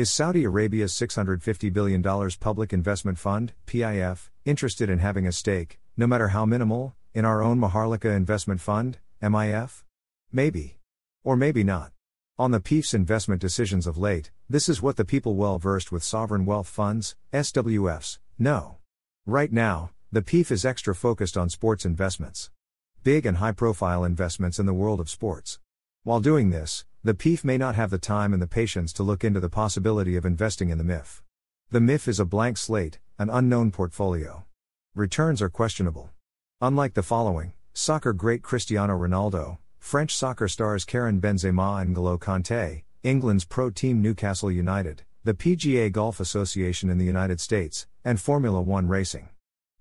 Is Saudi Arabia's $650 billion public investment fund, PIF, interested in having a stake, no matter how minimal, in our own Maharlika Investment Fund, MIF? Maybe. Or maybe not. On the PIF's investment decisions of late, this is what the people well versed with sovereign wealth funds, SWFs, know. Right now, the PIF is extra focused on sports investments. Big and high profile investments in the world of sports. While doing this, the PIF may not have the time and the patience to look into the possibility of investing in the MIF. The MIF is a blank slate, an unknown portfolio. Returns are questionable. Unlike the following, soccer great Cristiano Ronaldo, French soccer stars Karim Benzema and N'Golo Kante, England's pro team Newcastle United, the PGA Golf Association in the United States, and Formula One racing.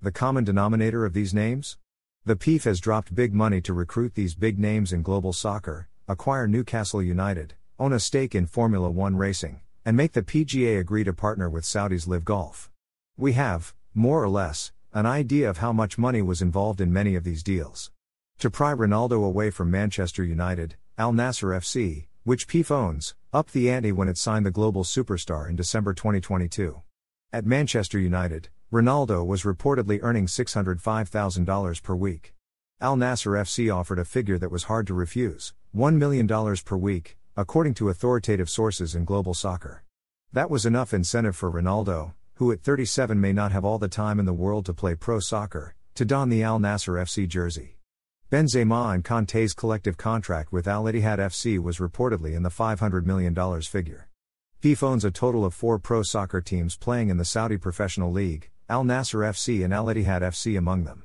The common denominator of these names? The PIF has dropped big money to recruit these big names in global soccer, acquire Newcastle United, own a stake in Formula One racing, and make the PGA agree to partner with Saudi's LIV Golf. We have, more or less, an idea of how much money was involved in many of these deals. To pry Ronaldo away from Manchester United, Al Nassr FC, which PIF owns, upped the ante when it signed the global superstar in December 2022. At Manchester United, Ronaldo was reportedly earning $605,000 per week. Al Nassr FC offered a figure that was hard to refuse $1 million per week, according to authoritative sources in global soccer. That was enough incentive for Ronaldo, who at 37 may not have all the time in the world to play pro soccer, to don the Al Nassr FC jersey. Benzema and Kante's collective contract with Al Ittihad FC was reportedly in the $500 million figure. PIF owns a total of four pro soccer teams playing in the Saudi Professional League, Al Nassr FC and Al Ittihad FC among them.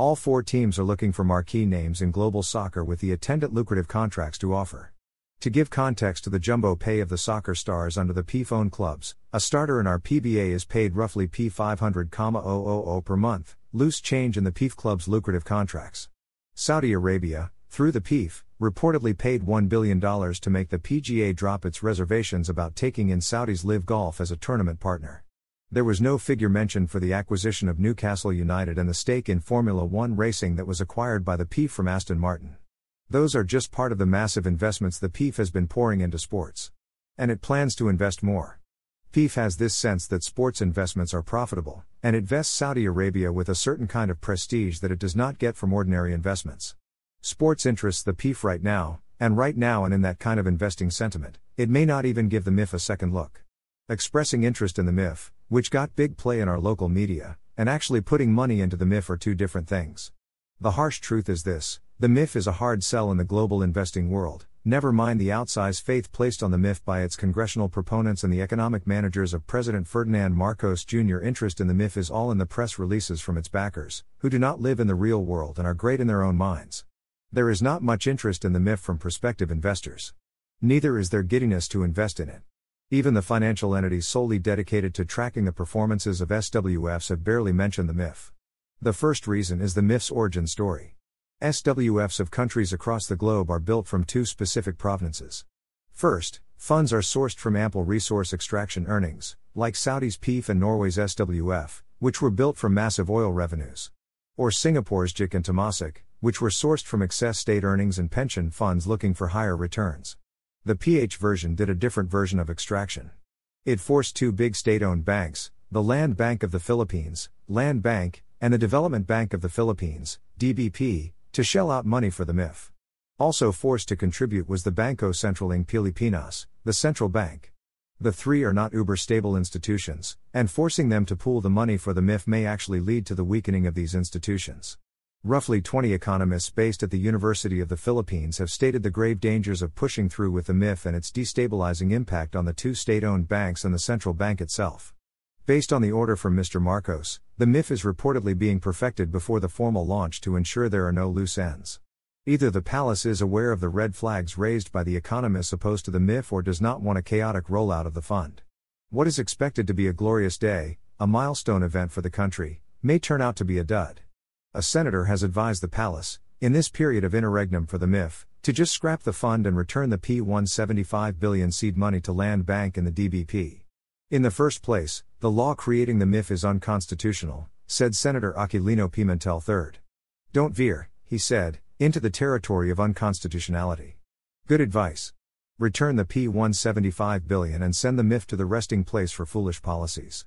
All four teams are looking for marquee names in global soccer with the attendant lucrative contracts to offer. To give context to the jumbo pay of the soccer stars under the PIF owned clubs, a starter in our PBA is paid roughly P500,000 per month, loose change in the PIF club's lucrative contracts. Saudi Arabia, through the PIF, reportedly paid $1 billion to make the PGA drop its reservations about taking in Saudi's LIV Golf as a tournament partner. There was no figure mentioned for the acquisition of Newcastle United and the stake in Formula One racing that was acquired by the PIF from Aston Martin. Those are just part of the massive investments the PIF has been pouring into sports. And it plans to invest more. PIF has this sense that sports investments are profitable, and it vests Saudi Arabia with a certain kind of prestige that it does not get from ordinary investments. Sports interests the PIF right now, and right now and in that kind of investing sentiment, it may not even give the MIF a second look. Expressing interest in the MIF, which got big play in our local media, and actually putting money into the MIF are two different things. The harsh truth is this the MIF is a hard sell in the global investing world, never mind the outsized faith placed on the MIF by its congressional proponents and the economic managers of President Ferdinand Marcos Jr. Interest in the MIF is all in the press releases from its backers, who do not live in the real world and are great in their own minds. There is not much interest in the MIF from prospective investors. Neither is there giddiness to invest in it. Even the financial entities solely dedicated to tracking the performances of SWFs have barely mentioned the MIF. The first reason is the MIF's origin story. SWFs of countries across the globe are built from two specific provenances. First, funds are sourced from ample resource extraction earnings, like Saudi's PIF and Norway's SWF, which were built from massive oil revenues. Or Singapore's GIC and Temasek, which were sourced from excess state earnings and pension funds looking for higher returns. The PH version did a different version of extraction. It forced two big state owned banks, the Land Bank of the Philippines, Land Bank, and the Development Bank of the Philippines, DBP, to shell out money for the MIF. Also forced to contribute was the Bangko Sentral ng Pilipinas, the central bank. The three are not uber stable institutions, and forcing them to pool the money for the MIF may actually lead to the weakening of these institutions. Roughly 20 economists based at the University of the Philippines have stated the grave dangers of pushing through with the MIF and its destabilizing impact on the two state owned banks and the central bank itself. Based on the order from Mr. Marcos, the MIF is reportedly being perfected before the formal launch to ensure there are no loose ends. Either the palace is aware of the red flags raised by the economists opposed to the MIF or does not want a chaotic rollout of the fund. What is expected to be a glorious day, a milestone event for the country, may turn out to be a dud. A senator has advised the palace, in this period of interregnum for the MIF, to just scrap the fund and return the P175 billion seed money to Land Bank and the DBP. In the first place, the law creating the MIF is unconstitutional, said Senator Aquilino Pimentel III. Don't veer, he said, into the territory of unconstitutionality. Good advice. Return the P175 billion and send the MIF to the resting place for foolish policies.